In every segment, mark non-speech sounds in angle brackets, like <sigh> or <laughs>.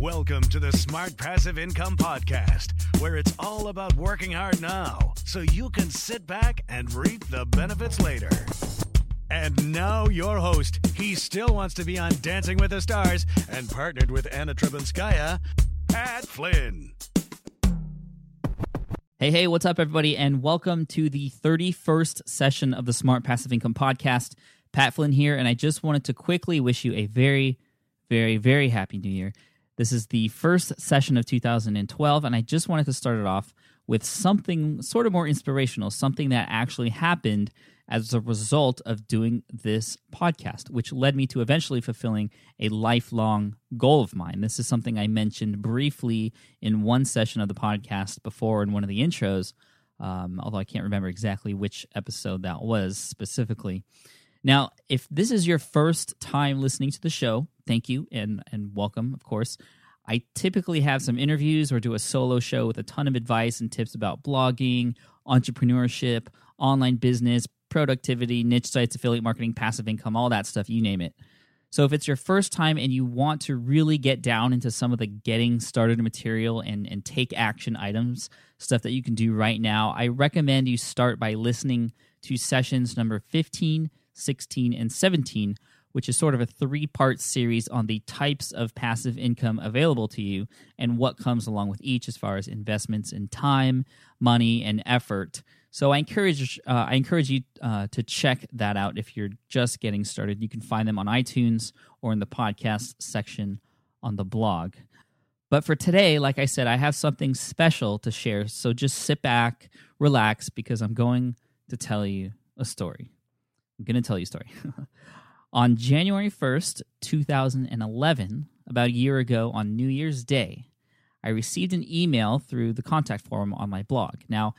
Welcome to the Smart Passive Income Podcast, where it's all about working hard now so you can sit back and reap the benefits later. And now, your host. He still wants to be on Dancing with the Stars and partnered with Anna Trebunskaya, Pat Flynn. Hey, hey, what's up, everybody, and welcome to the 31st session of the Smart Passive Income Podcast. Pat Flynn here, and I just wanted to quickly wish you a very, very, very happy new year. This is the first session of 2012, and I just wanted to start it off with something sort of more inspirational, something that actually happened as a result of doing this podcast, which led me to eventually fulfilling a lifelong goal of mine. This is something I mentioned briefly in one session of the podcast before in one of the intros, um, although I can't remember exactly which episode that was specifically. Now, if this is your first time listening to the show, thank you and, and welcome, of course. I typically have some interviews or do a solo show with a ton of advice and tips about blogging, entrepreneurship, online business, productivity, niche sites, affiliate marketing, passive income, all that stuff, you name it. So if it's your first time and you want to really get down into some of the getting started material and, and take action items, stuff that you can do right now, I recommend you start by listening to sessions number 15, 16, and 17, which is sort of a three part series on the types of passive income available to you and what comes along with each as far as investments in time, money, and effort so I encourage uh, I encourage you uh, to check that out if you're just getting started. You can find them on iTunes or in the podcast section on the blog. But for today, like I said, I have something special to share. So just sit back, relax, because I'm going to tell you a story. I'm going to tell you a story. <laughs> on January 1st, 2011, about a year ago on New Year's Day, I received an email through the contact form on my blog. Now,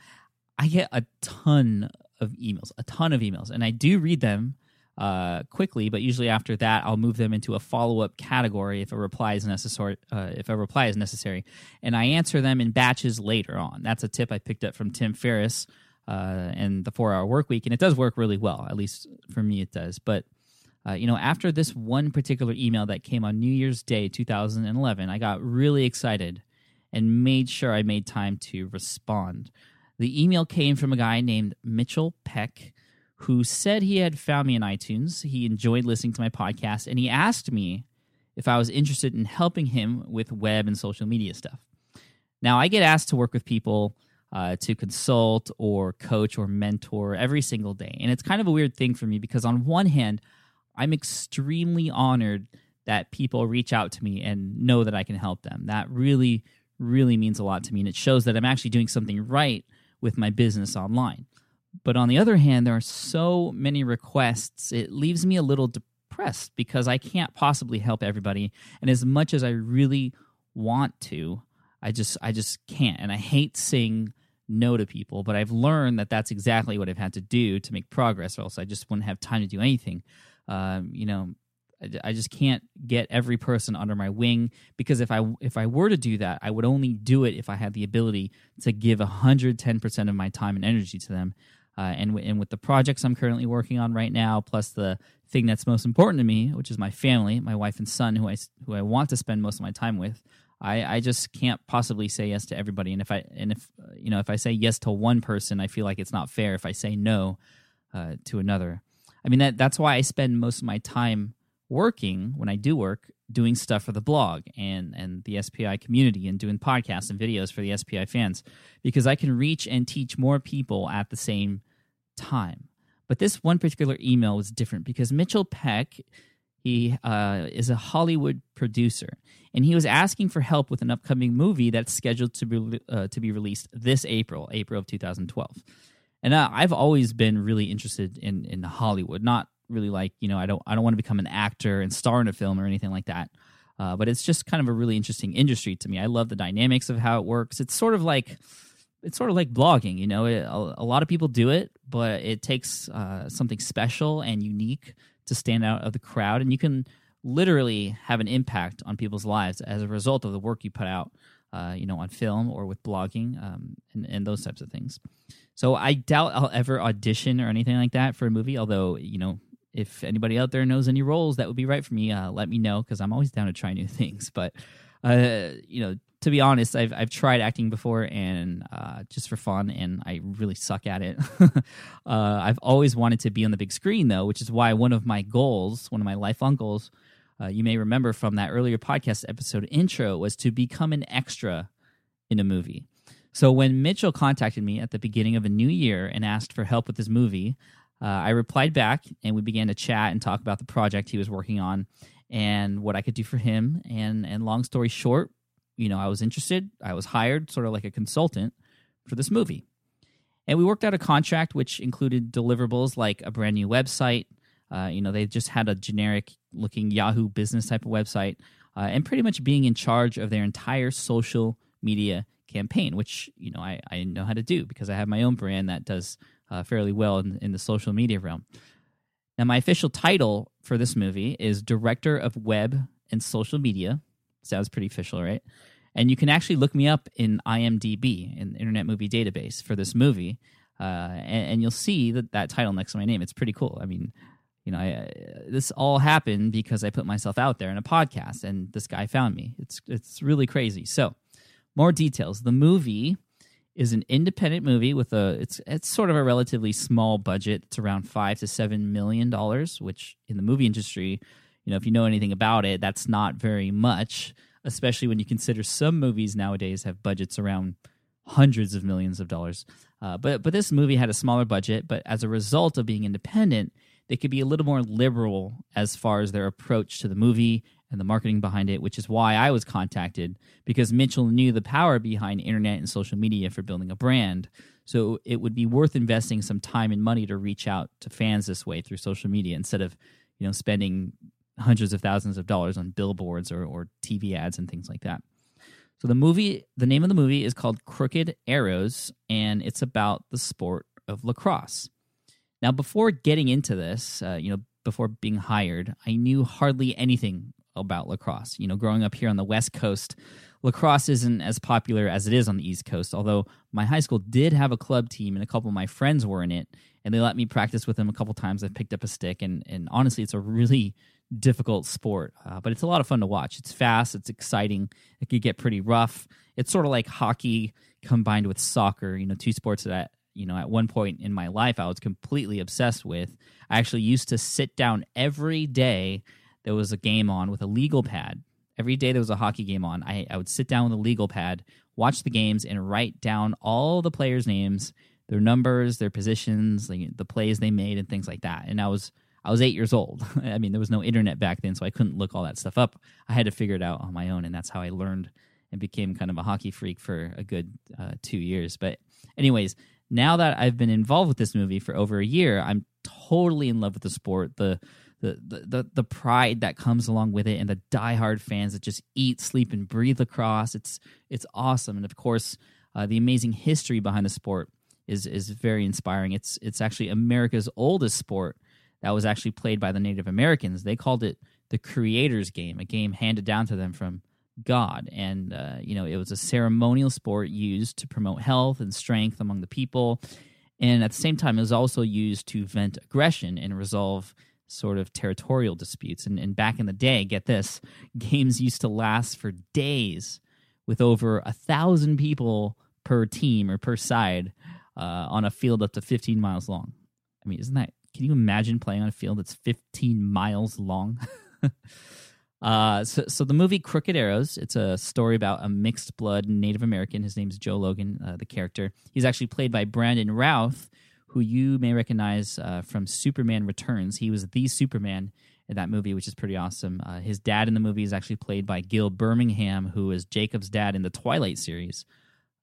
I get a ton of emails, a ton of emails, and I do read them uh, quickly. But usually after that, I'll move them into a follow up category if a reply is necessary. Uh, if a reply is necessary, and I answer them in batches later on. That's a tip I picked up from Tim Ferriss uh, and the Four Hour Work Week, and it does work really well. At least for me, it does. But uh, you know, after this one particular email that came on New Year's Day 2011, I got really excited and made sure I made time to respond. The email came from a guy named Mitchell Peck who said he had found me in iTunes. He enjoyed listening to my podcast and he asked me if I was interested in helping him with web and social media stuff. Now, I get asked to work with people uh, to consult or coach or mentor every single day. And it's kind of a weird thing for me because, on one hand, I'm extremely honored that people reach out to me and know that I can help them. That really, really means a lot to me. And it shows that I'm actually doing something right with my business online. But on the other hand, there are so many requests, it leaves me a little depressed because I can't possibly help everybody. And as much as I really want to, I just I just can't. And I hate saying no to people, but I've learned that that's exactly what I've had to do to make progress, or else I just wouldn't have time to do anything. Um, you know, I just can't get every person under my wing because if I if I were to do that, I would only do it if I had the ability to give 110% of my time and energy to them. uh, and w- and with the projects I'm currently working on right now, plus the thing that's most important to me, which is my family, my wife and son, who I who I want to spend most of my time with. I, I just can't possibly say yes to everybody, and if I and if uh, you know if I say yes to one person, I feel like it's not fair if I say no uh, to another. I mean that that's why I spend most of my time working when I do work, doing stuff for the blog and and the SPI community, and doing podcasts and videos for the SPI fans, because I can reach and teach more people at the same time. But this one particular email was different because Mitchell Peck, he uh, is a Hollywood producer, and he was asking for help with an upcoming movie that's scheduled to be uh, to be released this April, April of 2012. And uh, I've always been really interested in in Hollywood, not really like you know I don't I don't want to become an actor and star in a film or anything like that. Uh, but it's just kind of a really interesting industry to me. I love the dynamics of how it works. It's sort of like it's sort of like blogging, you know. It, a, a, lot of people do it, but it takes uh, something special and unique to stand out of the crowd, and you can literally have an impact on people's lives as a result of the work you put out, uh, you know, on film or with blogging um, and, and those types of things. So I doubt I'll ever audition or anything like that for a movie. Although, you know, if anybody out there knows any roles that would be right for me, uh, let me know because I'm always down to try new <laughs> things. But uh, you know, to be honest, I've I've tried acting before and uh, just for fun, and I really suck at it. <laughs> uh, I've always wanted to be on the big screen though, which is why one of my goals, one of my lifelong goals, uh, you may remember from that earlier podcast episode intro, was to become an extra in a movie. So when Mitchell contacted me at the beginning of a new year and asked for help with his movie, uh, I replied back, and we began to chat and talk about the project he was working on and what I could do for him. And and long story short, you know, I was interested. I was hired, sort of like a consultant, for this movie. And we worked out a contract which included deliverables like a brand new website. Uh, you know, they just had a generic looking Yahoo business type of website, uh, and pretty much being in charge of their entire social media campaign, which you know I, I know how to do because I have my own brand that does uh, fairly well in, in the social media realm. Now, my official title for this movie is Director of Web and Social Media. Sounds pretty official, right? And you can actually look me up in IMDb, in Internet Movie Database, for this movie, uh, and, and, you'll see that that title next to my name. It's pretty cool. I mean, you know, I, uh, this all happened because I put myself out there in a podcast, and this guy found me. It's it's really crazy. So, more details. The movie is an independent movie with a it's it's sort of a relatively small budget. It's around five to seven million dollars, which in the movie industry, you know, if you know anything about it, that's not very much. Especially when you consider some movies nowadays have budgets around hundreds of millions of dollars. Uh, but but this movie had a smaller budget, but as a result of being independent, they could be a little more liberal as far as their approach to the movie and the marketing behind it, which is why I was contacted because Mitchell knew the power behind internet and social media for building a brand. So it would be worth investing some time and money to reach out to fans this way through social media instead of, you know, spending hundreds of thousands of dollars on billboards or, or TV ads and things like that. So the movie, the name of the movie is called Crooked Arrows, and it's about the sport of lacrosse. Now, before getting into this, uh, you know, before being hired, I knew hardly anything about lacrosse. You know, growing up here on the West Coast, lacrosse isn't as popular as it is on the East Coast. Although my high school did have a club team, and a couple of my friends were in it, and they let me practice with them a couple times. I picked up a stick, and and honestly, it's a really difficult sport, uh, but it's a lot of fun to watch. It's fast, it's exciting. It could get pretty rough. It's sort of like hockey combined with soccer. You know, two sports that you know at one point in my life I was completely obsessed with. I actually used to sit down every day there was a game on with a legal pad. Every day there was a hockey game on, I, I would sit down with a legal pad, watch the games, and write down all the players' names, their numbers, their positions, the, the plays they made, and things like that. And I was I was eight years old. <laughs> I mean, there was no internet back then, so I couldn't look all that stuff up. I had to figure it out on my own, and that's how I learned and became kind of a hockey freak for a good uh, two years. But, anyways, now that I've been involved with this movie for over a year, I'm totally in love with the sport. The the, the, the, pride that comes along with it and the diehard fans that just eat, sleep, and breathe lacrosse. It's it's awesome, and of course, uh, the amazing history behind the sport is is very inspiring. It's it's actually America's oldest sport that was actually played by the Native Americans. They called it the Creator's Game, a game handed down to them from God, and uh, you know it was a ceremonial sport used to promote health and strength among the people. And at the same time, it was also used to vent aggression and resolve sort of territorial disputes. And, and back in the day, get this, <laughs> games used to last for days with over a thousand people per team or per side uh, on a field up to 15 miles long. I mean, isn't that, can you imagine playing on a field that's 15 miles long? <laughs> uh, so, so the movie Crooked Arrows, it's a story about a mixed blood Native American. His name's Joe Logan, uh, the character. He's actually played by Brandon Routh, who you may recognize uh, from Superman Returns. He was the Superman in that movie, which is pretty awesome. Uh, his dad in the movie is actually played by Gil Birmingham, who is Jacob's dad in the Twilight series.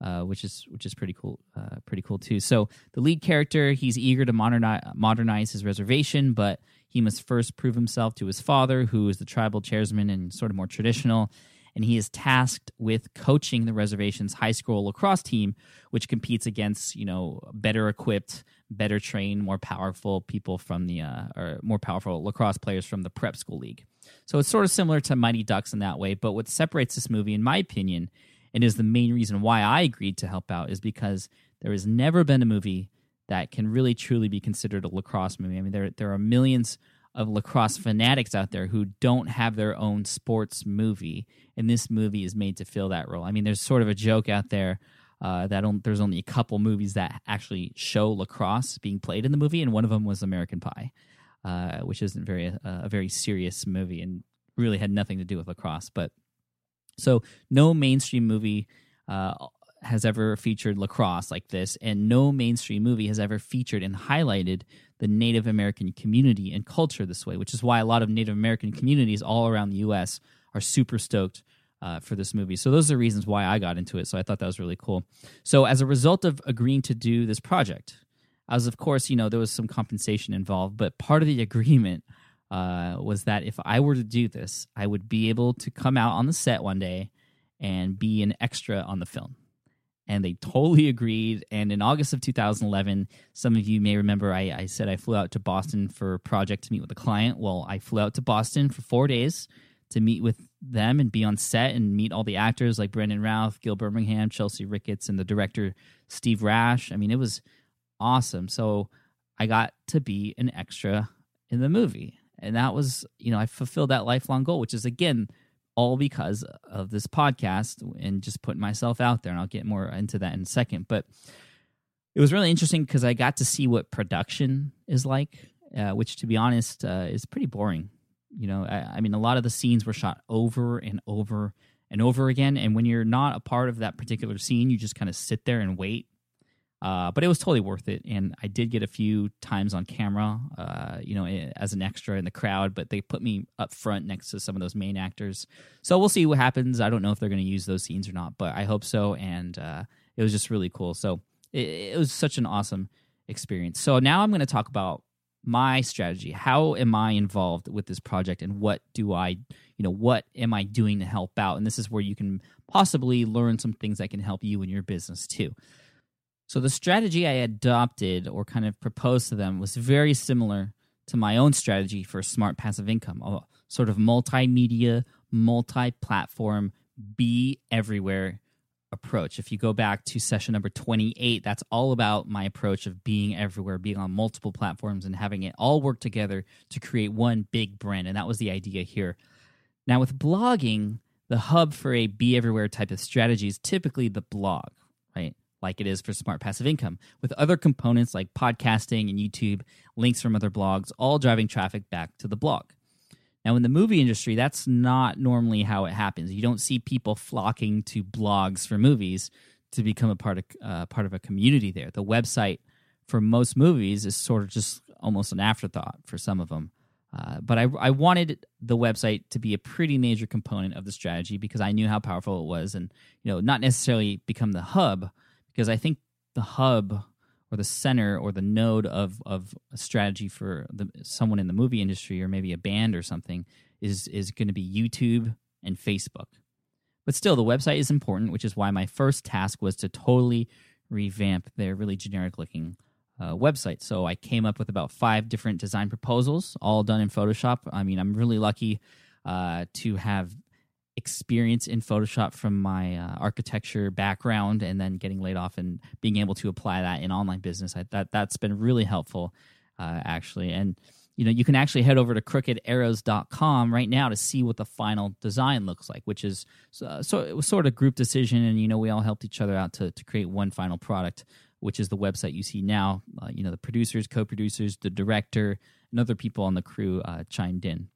Uh, which is which is pretty cool, uh, pretty cool too. So the lead character, he's eager to modernize, modernize his reservation, but he must first prove himself to his father, who is the tribal chairman and sort of more traditional. And he is tasked with coaching the reservation's high school lacrosse team, which competes against you know better equipped, better trained, more powerful people from the uh, or more powerful lacrosse players from the prep school league. So it's sort of similar to Mighty Ducks in that way. But what separates this movie, in my opinion, and is the main reason why I agreed to help out is because there has never been a movie that can really truly be considered a lacrosse movie. I mean, there there are millions of lacrosse fanatics out there who don't have their own sports movie, and this movie is made to fill that role. I mean, there's sort of a joke out there uh, that on, there's only a couple movies that actually show lacrosse being played in the movie, and one of them was American Pie, uh, which isn't very uh, a very serious movie and really had nothing to do with lacrosse, but so no mainstream movie uh, has ever featured lacrosse like this, and no mainstream movie has ever featured and highlighted the Native American community and culture this way, which is why a lot of Native American communities all around the U.S. are super stoked uh, for this movie. So those are the reasons why I got into it. So I thought that was really cool. So as a result of agreeing to do this project, as of course, you know, there was some compensation involved, but part of the <laughs> agreement uh, was that if I were to do this, I would be able to come out on the set one day and be an extra on the film. And they totally agreed. And in August of 2011, some of you may remember I, I said I flew out to Boston for a project to meet with a client. Well, I flew out to Boston for four days to meet with them and be on set and meet all the actors like Brandon Routh, Gil Birmingham, Chelsea Ricketts, and the director Steve Rash. I mean, it was awesome. So I got to be an extra in the movie and that was you know i fulfilled that lifelong goal which is again all because of this podcast and just putting myself out there and i'll get more into that in a second. But it was really interesting because i got to see what production is like uh, which to be honest uh, is pretty boring. You know I, I mean a lot of the scenes were shot over and over and over again and when you're not a part of that particular scene you just kind of sit there and wait uh, but it was totally worth it, and I did get a few times on camera, uh, you know, eh, as an extra in the crowd. But they put me up front next to some of those main actors, so we'll see what happens. I don't know if they're going to use those scenes or not, but I hope so. And uh, it was just really cool. So it, it was such an awesome experience. So now I'm going to talk about my strategy. How am I involved with this project, and what do I, you know, what am I doing to help out? And this is where you can possibly learn some things that can help you in your business too. So the strategy I adopted or kind of proposed to them was very similar to my own strategy for smart passive income, a sort of multimedia, multi-platform, be everywhere approach. If you go back to session number 28, that's all about my approach of being everywhere, being on multiple platforms and having it all work together to create one big brand. And that was the idea here. Now with blogging, the hub for a be everywhere type of strategy is typically the blog? Like it is for smart passive income, with other components like podcasting and YouTube, links from other blogs, all driving traffic back to the blog. Now, in the movie industry, that's not normally how it happens. You don't see people flocking to blogs for movies to become a part of uh, part of a community there. The website for most movies is sort of just almost an afterthought for some of them. Uh, but I, I wanted the website to be a pretty major component of the strategy because I knew how powerful it was, and you know, not necessarily become the hub, because I think the hub or the center or the node of of a strategy for the, someone in the movie industry or maybe a band or something is is going to be YouTube and Facebook. But still, the website is important, which is why my first task was to totally revamp their really generic looking uh, website. So I came up with about five different design proposals, all done in Photoshop. I mean, I'm really lucky uh, to have experience in Photoshop from my uh, architecture background and then getting laid off and being able to apply that in online business. I, that that's been really helpful, uh, actually. And you know, you can actually head over to crookedarrows.com right now to see what the final design looks like, which is uh, so it was sort of group decision, and you know, we all helped each other out to to create one final product, which is the website you see now. Uh, you know, the producers, co-producers, the director, and other people on the crew uh, chimed in.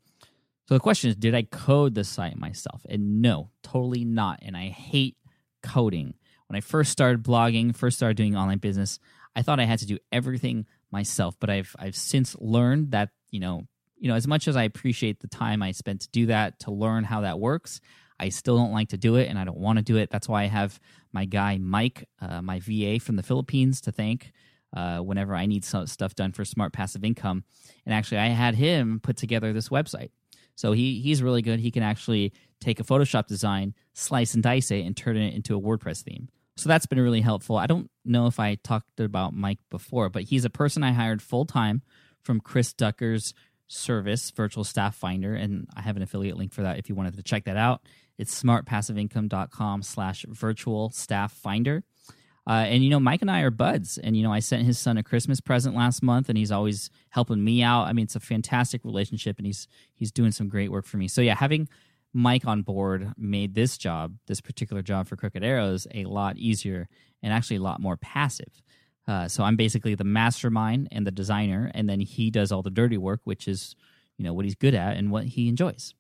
So the question is, did I code the site myself? And no, totally not. And I hate coding. When I first started blogging, first started doing online business, I thought I had to do everything myself, but I've I've since learned that you know you know as much as I appreciate the time I spent to do that to learn how that works, I still don't like to do it and I don't want to do it. That's why I have my guy Mike, uh, my VA from the Philippines, to thank. Uh, whenever I need some stuff done for smart passive income, and actually, I had him put together this website. So he he's really good. He can actually take a Photoshop design, slice and dice it, and turn it into a WordPress theme. So that's been really helpful. I don't know if I talked about Mike before, but he's a person I hired full time from Chris Ducker's service, Virtual Staff Finder, and I have an affiliate link for that if you wanted to check that out. It's smartpassiveincome.com slash virtual staff finder. Uh, and you know, Mike and I are buds, and you know, I sent his son a Christmas present last month, and he's always helping me out. I mean, it's a fantastic relationship, and he's he's doing some great work for me. So yeah, having Mike on board made this job, this particular job for Crooked Arrows, a lot easier and actually a lot more passive. Uh, so I'm basically the mastermind and the designer, and then he does all the dirty work, which is you know what he's good at and what he enjoys.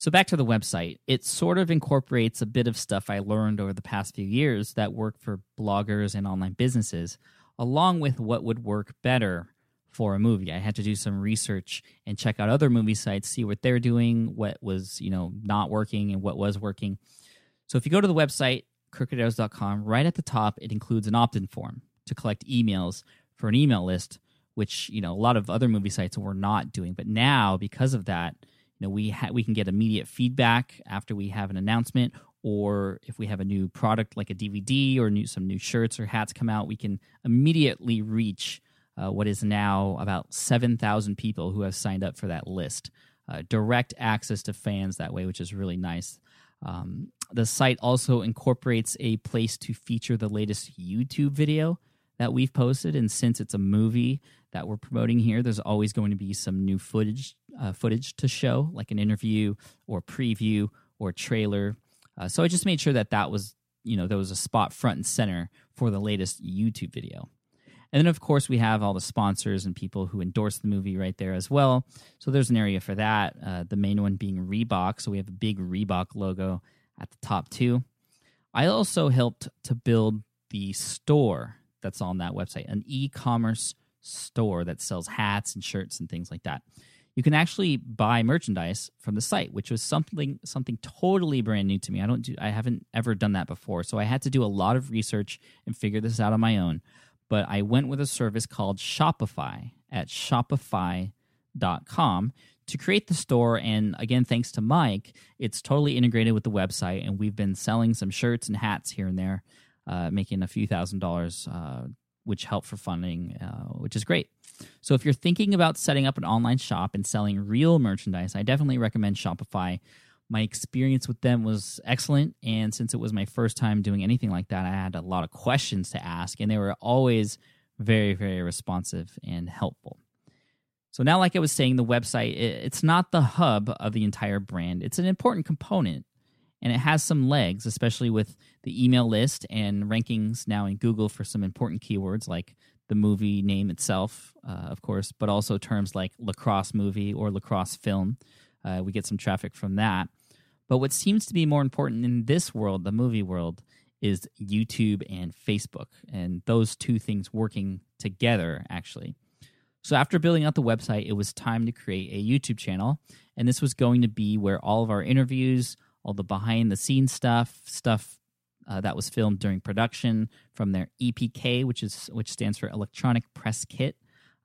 So back to the website, it sort of incorporates a bit of stuff I learned over the past few years that work for bloggers and online businesses, along with what would work better for a movie. I had to do some research and check out other movie sites, see what they're doing, what was, you know, not working and what was working. So if you go to the website, crookedarrows.com, right at the top, it includes an opt-in form to collect emails for an email list, which, you know, a lot of other movie sites were not doing. But now, because of that, you know, we ha- we can get immediate feedback after we have an announcement or if we have a new product like a DVD or new, some new shirts or hats come out, we can immediately reach uh, what is now about 7,000 people who have signed up for that list. Uh, direct access to fans that way, which is really nice. Um, the site also incorporates a place to feature the latest YouTube video that we've posted, and since it's a movie that we're promoting here, there's always going to be some new footage uh, footage to show, like an interview or preview or trailer. Uh, so I just made sure that that was you know there was a spot front and center for the latest YouTube video. And then, of course, we have all the sponsors and people who endorse the movie right there as well. So there's an area for that. Uh, the main one being Reebok. So we have a big Reebok logo at the top, too. I also helped to build the store that's on that website, an e commerce store that sells hats and shirts and things like that. You can actually buy merchandise from the site, which was something something totally brand new to me. I don't do I haven't ever done that before. So I had to do a lot of research and figure this out on my own but I went with a service called Shopify at shopify.com to create the store. And again, thanks to Mike, it's totally integrated with the website. And we've been selling some shirts and hats here and there, uh, making a few thousand dollars, uh, which help for funding, uh, which is great. So if you're thinking about setting up an online shop and selling real merchandise, I definitely recommend Shopify. My experience with them was excellent and since it was my first time doing anything like that i had a lot of questions to ask and they were always very very responsive and helpful. So now like i was saying the website it's not the hub of the entire brand. It's an important component and it has some legs especially with the email list and rankings now in google for some important keywords like the movie name itself uh, of course but also terms like lacrosse movie or lacrosse film uh, we get some traffic from that but what seems to be more important in this world, the movie world, is YouTube and Facebook, and those two things working together, actually. So, after building out the website, it was time to create a YouTube channel. And this was going to be where all of our interviews, all the behind the scenes stuff, stuff uh, that was filmed during production from their EPK, which is which stands for Electronic Press Kit,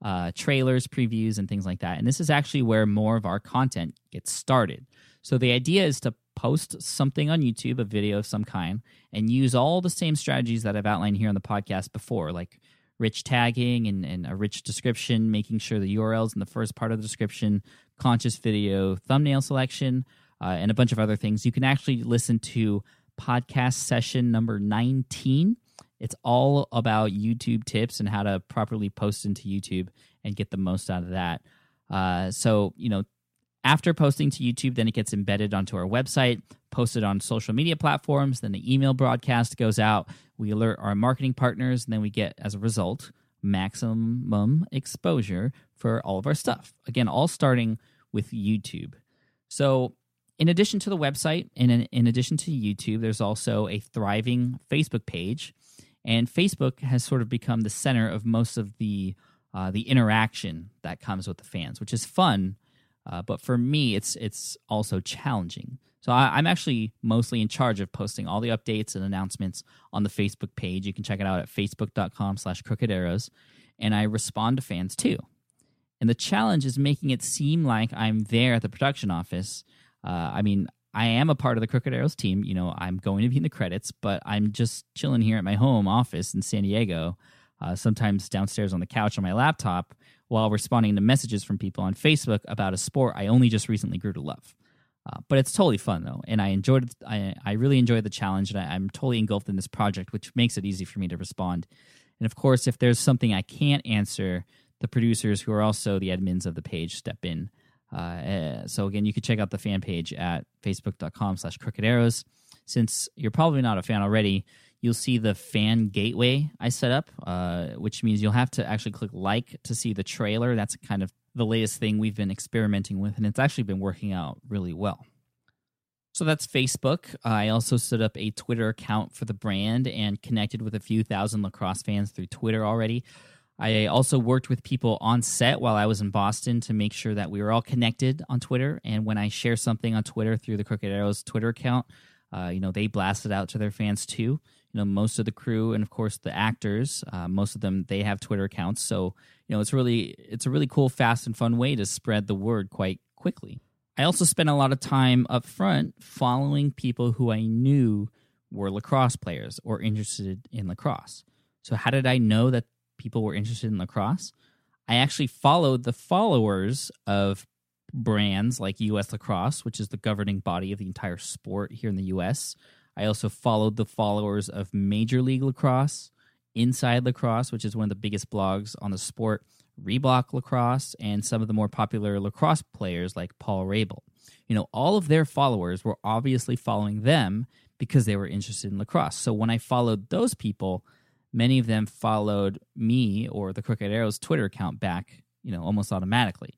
uh, trailers, previews, and things like that. And this is actually where more of our content gets started. So the idea is to post something on YouTube, a video of some kind, and use all the same strategies that I've outlined here on the podcast before, like rich tagging and, and a rich description, making sure the URLs in the first part of the description, conscious video, thumbnail selection, uh, and a bunch of other things. You can actually listen to podcast session number 19. It's all about YouTube tips and how to properly post into YouTube and get the most out of that. Uh, so, you know, after posting to YouTube, then it gets embedded onto our website, posted on social media platforms. Then the email broadcast goes out. We alert our marketing partners, and then we get, as a result, maximum exposure for all of our stuff. Again, all starting with YouTube. So, in addition to the website and in, in addition to YouTube, there's also a thriving Facebook page. And Facebook has sort of become the center of most of the uh, the interaction that comes with the fans, which is fun. Uh, but for me, it's it's also challenging. So I, am actually mostly in charge of posting all the updates and announcements on the Facebook page. You can check it out at facebook.com slash crooked arrows. And I respond to fans too. And the challenge is making it seem like I'm there at the production office. Uh, I mean, I am a part of the Crooked Arrows team. You know, I'm going to be in the credits, but I'm just chilling here at my home office in San Diego, uh, sometimes downstairs on the couch on my laptop, while responding to messages from people on Facebook about a sport I only just recently grew to love. Uh, but it's totally fun though, and I enjoyed. I I really enjoyed the challenge, and I, I'm totally engulfed in this project, which makes it easy for me to respond. And of course, if there's something I can't answer, the producers who are also the admins of the page step in. Uh, eh, so again, you can check out the fan page at facebook.com/slash crooked arrows. Since you're probably not a fan already, you'll see the fan gateway I set up, uh, which means you'll have to actually click like to see the trailer. That's kind of the latest thing we've been experimenting with, and it's actually been working out really well. So that's Facebook. I also set up a Twitter account for the brand and connected with a few thousand lacrosse fans through Twitter already. I also worked with people on set while I was in Boston to make sure that we were all connected on Twitter. And when I share something on Twitter through the Crooked Arrows Twitter account, uh, you know, they blast it out to their fans too. You know, most of the crew and of course the actors, uh, most of them they have Twitter accounts. So you know, it's really it's a really cool, fast, and fun way to spread the word quite quickly. I also spent a lot of time up front following people who I knew were lacrosse players or interested in lacrosse. So how did I know that people were interested in lacrosse? I actually followed the followers of brands like US Lacrosse, which is the governing body of the entire sport here in the US. I also followed the followers of Major League Lacrosse, Inside Lacrosse, which is one of the biggest blogs on the sport, Reebok Lacrosse, and some of the more popular lacrosse players like Paul Rabil. You know, all of their followers were obviously following them because they were interested in lacrosse. So when I followed those people, many of them followed me or the Crooked Arrows Twitter account back, you know, almost automatically.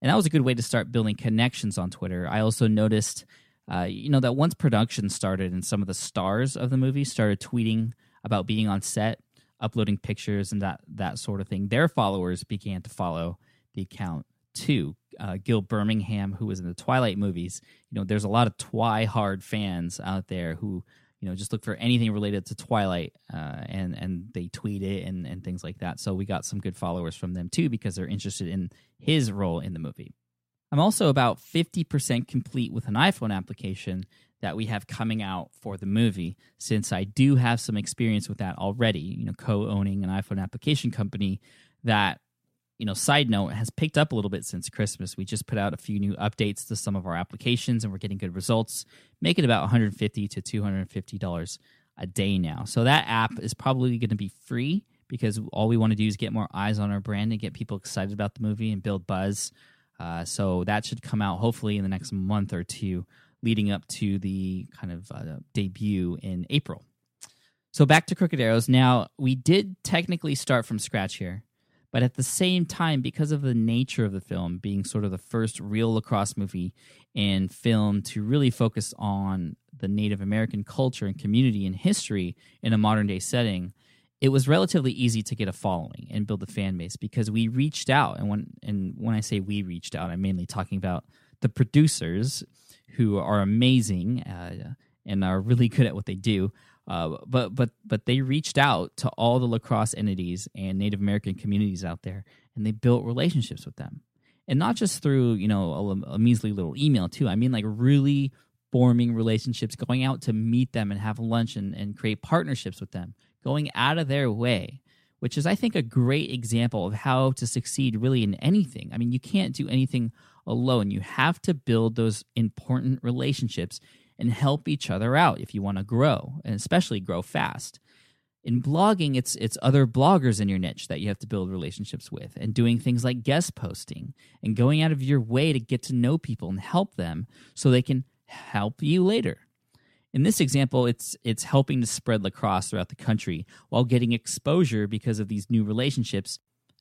And that was a good way to start building connections on Twitter. I also noticed, uh, you know, that once production started and some of the stars of the movie started tweeting about being on set, uploading pictures, and that that sort of thing. Their followers began to follow the account too. Uh, Gil Birmingham, who was in the Twilight movies, you know, there's a lot of Twihard fans out there who you know just look for anything related to Twilight, uh, and and they tweet it and and things like that. So we got some good followers from them too because they're interested in his role in the movie. I'm also about 50% complete with an iPhone application that we have coming out for the movie since I do have some experience with that already, you know, co-owning an iPhone application company that you know, side note has picked up a little bit since Christmas. We just put out a few new updates to some of our applications and we're getting good results, making about 150 to 250 dollars a day now. So that app is probably going to be free because all we want to do is get more eyes on our brand and get people excited about the movie and build buzz. Uh, so that should come out hopefully in the next month or two leading up to the kind of uh, debut in April. So back to Crooked Arrows. Now, we did technically start from scratch here, but at the same time, because of the nature of the film being sort of the first real lacrosse movie and film to really focus on the Native American culture and community and history in a modern day setting, it was relatively easy to get a following and build a fan base because we reached out and when and when I say we reached out, I'm mainly talking about the producers who are amazing uh, and are really good at what they do. Uh, but but but they reached out to all the lacrosse entities and Native American communities out there, and they built relationships with them, and not just through you know a, a measly little email too. I mean like really forming relationships, going out to meet them and have lunch and, and create partnerships with them, going out of their way which is, I think, a great example of how to succeed really in anything. I mean, you can't do anything alone. You have to build those important relationships and help each other out if you want to grow, and especially grow fast. In blogging, it's it's other bloggers in your niche that you have to build relationships with, and doing things like guest posting and going out of your way to get to know people and help them so they can help you later. In this example, it's it's helping to spread lacrosse throughout the country while getting exposure because of these new relationships,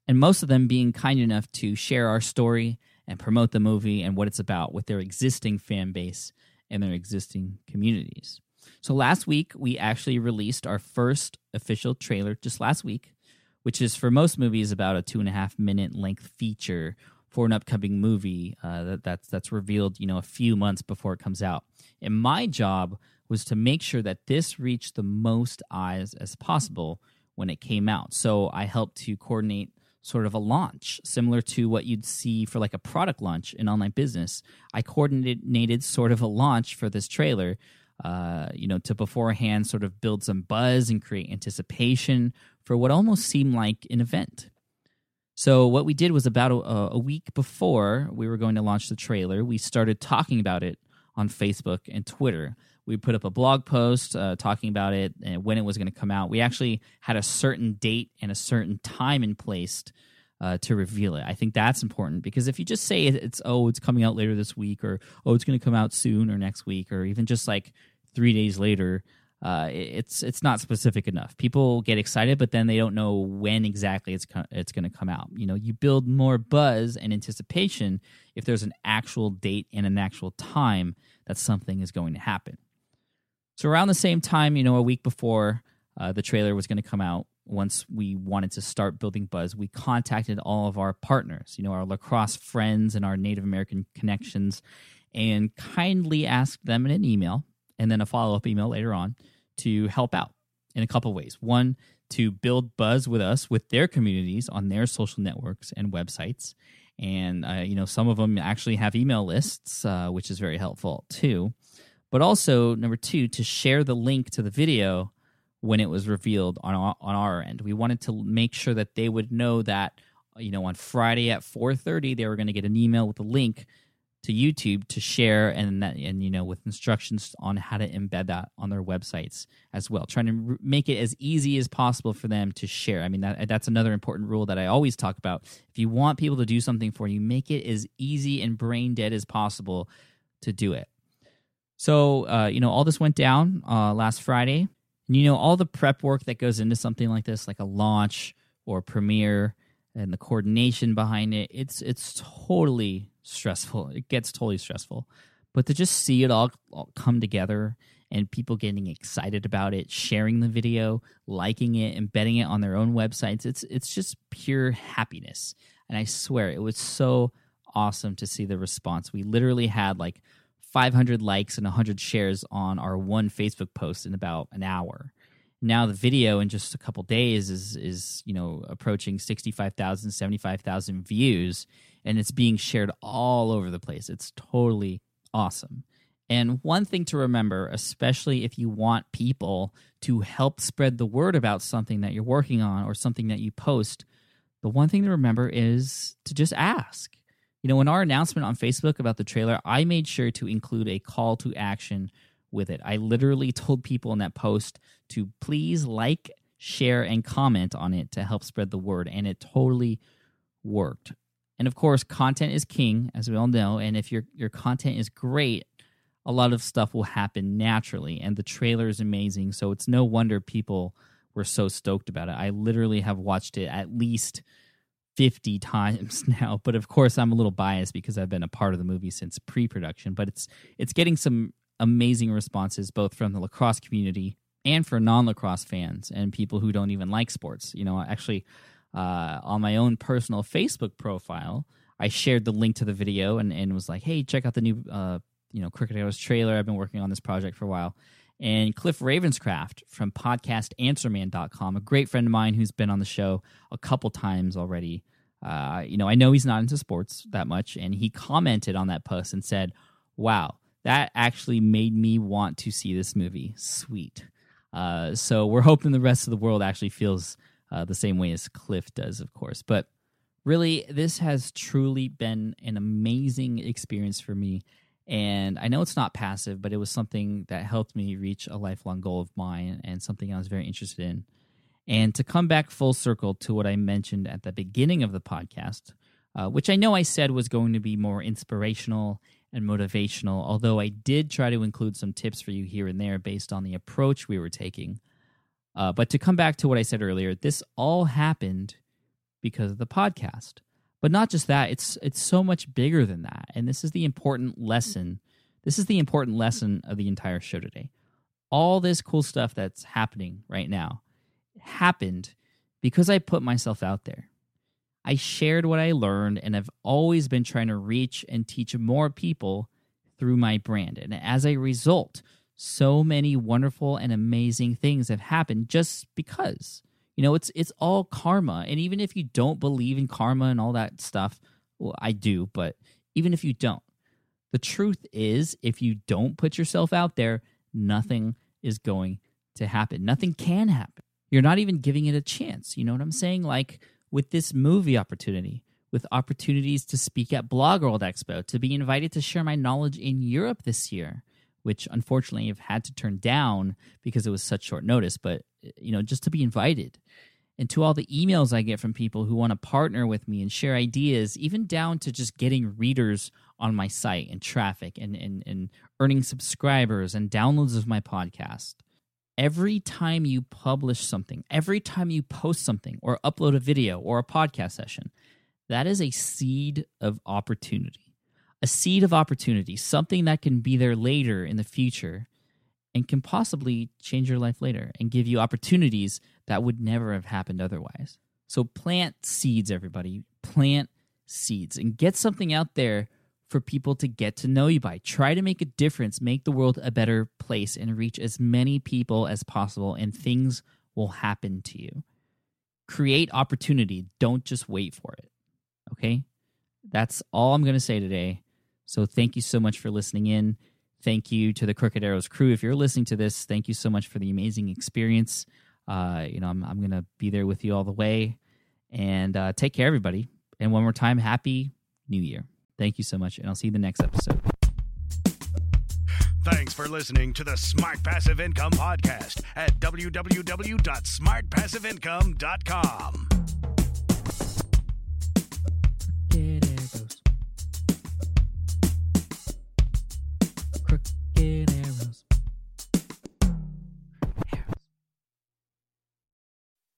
and most of them being kind enough to share our story and promote the movie and what it's about with their existing fan base and their existing communities. So last week we actually released our first official trailer just last week, which is for most movies about a two and a half minute length feature for an upcoming movie uh, that, that's that's revealed you know a few months before it comes out. And my job was to make sure that this reached the most eyes as possible when it came out. So I helped to coordinate sort of a launch similar to what you'd see for like a product launch in online business. I coordinated sort of a launch for this trailer, uh, you know, to beforehand sort of build some buzz and create anticipation for what almost seemed like an event. So what we did was about a, a week before we were going to launch the trailer, we started talking about it on Facebook and Twitter we put up a blog post uh, talking about it and when it was going to come out. We actually had a certain date and a certain time in place uh, to reveal it. I think that's important because if you just say it's oh it's coming out later this week or oh it's going to come out soon or next week or even just like three days later, uh, it's it's not specific enough. People get excited, but then they don't know when exactly it's co- it's going to come out. You know, you build more buzz and anticipation if there's an actual date and an actual time that something is going to happen. So around the same time, you know, a week before uh, the trailer was going to come out, once we wanted to start building buzz, we contacted all of our partners, you know, our lacrosse friends and our Native American connections, and kindly asked them in an email and then a follow up email later on to help out in a couple ways. One, to build buzz with us with their communities on their social networks and websites. And, uh, you know, some of them actually have email lists, uh, which is very helpful too but also number two to share the link to the video when it was revealed on our, on our end. We wanted to make sure that they would know that you know on Friday at 4:30 they were going to get an email with a link to YouTube to share and that and you know with instructions on how to embed that on their websites as well. Trying to make it as easy as possible for them to share. I mean that that's another important rule that i always talk about. If you want people to do something for you make it as easy and brain dead as possible to do it so, uh, you know, all this went down uh, last Friday. And, you know, all the prep work that goes into something like this, like a launch or premiere and the coordination behind it, it's it's totally stressful. It gets totally stressful. But to just see it all, all come together and people getting excited about it, sharing the video, liking it, embedding it on their own websites, it's it's just pure happiness. And I swear it was so awesome to see the response. We literally had like 500 likes and 100 shares on our one Facebook post in about an hour. Now the video in just a couple days is is you know approaching 65,000 75,000 views and it's being shared all over the place. It's totally awesome. And one thing to remember, especially if you want people to help spread the word about something that you're working on or something that you post, the one thing to remember is to just ask. You know, in our announcement on Facebook about the trailer, I made sure to include a call to action with it. I literally <laughs> told people in that post to please like, share, and comment on it to help spread the word, and it totally worked. And of course, content is king, as we all know. And if your your content is great, a lot of stuff will happen naturally. And the trailer is amazing, so it's no wonder people were so stoked about it. I literally have watched it at least 50 <laughs> times now but of course i'm a little biased because i've been a part of the movie since pre-production but it's it's getting some amazing responses both from the lacrosse community and for non-lacrosse fans and people who don't even like sports. You know actually uh, on my own personal facebook profile i shared the link to the video and, and was like hey check out the new uh, you know Crooked Arrows trailer. I've been working on this project for a while and Cliff Ravenscraft from podcastanswerman.com, a great friend of mine who's been on the show a couple times already. Uh, you know, I know he's not into sports that much, and he commented on that post and said, Wow, that actually made me want to see this movie. Sweet. Uh, so we're hoping the rest of the world actually feels uh, the same way as Cliff does, of course. But really, this has truly been an amazing experience for me. And I know it's not passive, but it was something that helped me reach a lifelong goal of mine and something I was very interested in. And to come back full circle to what I mentioned at the beginning of the podcast, uh, which I know I said was going to be more inspirational and motivational, although I did try to include some tips for you here and there based on the approach we were taking. Uh, but to come back to what I said earlier, this all happened because of the podcast. But not just that, it's it's so much bigger than that. And this is the important lesson. This is the important lesson of the entire show today. All this cool stuff that's happening right now happened because I put myself out there. I shared what I learned and I've always been trying to reach and teach more people through my brand. And as a result, so many wonderful and amazing things have happened just because. You know, it's it's all karma. And even if you don't believe in karma and all that stuff, well, I do, but even if you don't, the truth is if you don't put yourself out there, nothing is going to happen. Nothing can happen. You're not even giving it a chance. You know what I'm saying? Like with this movie opportunity, with opportunities to speak at Blog World Expo, to be invited to share my knowledge in Europe this year, which unfortunately I've had to turn down because it was such short notice, but you know, just to be invited. And to all the emails I get from people who want to partner with me and share ideas, even down to just getting readers on my site and traffic and, and, and earning subscribers and downloads of my podcast. Every time you publish something, every time you post something or upload a video or a podcast session, that is a seed of opportunity a seed of opportunity, something that can be there later in the future and can possibly change your life later and give you opportunities that would never have happened otherwise. So plant seeds, everybody. Plant seeds and get something out there for people to get to know you by. Try to make a difference, make the world a better place, and reach as many people as possible, and things will happen to you. Create opportunity. Don't just wait for it. Okay? That's all I'm going to say today. So thank you so much for listening in. Thank you to the Crooked Arrows crew. If you're listening to this, thank you so much for the amazing experience. Uh, you know, I'm, I'm going to be there with you all the way. And uh, take care, everybody. And one more time, happy new year. Thank you so much. And I'll see you in the next episode. Thanks for listening to the Smart Passive Income Podcast at www.smartpassiveincome.com.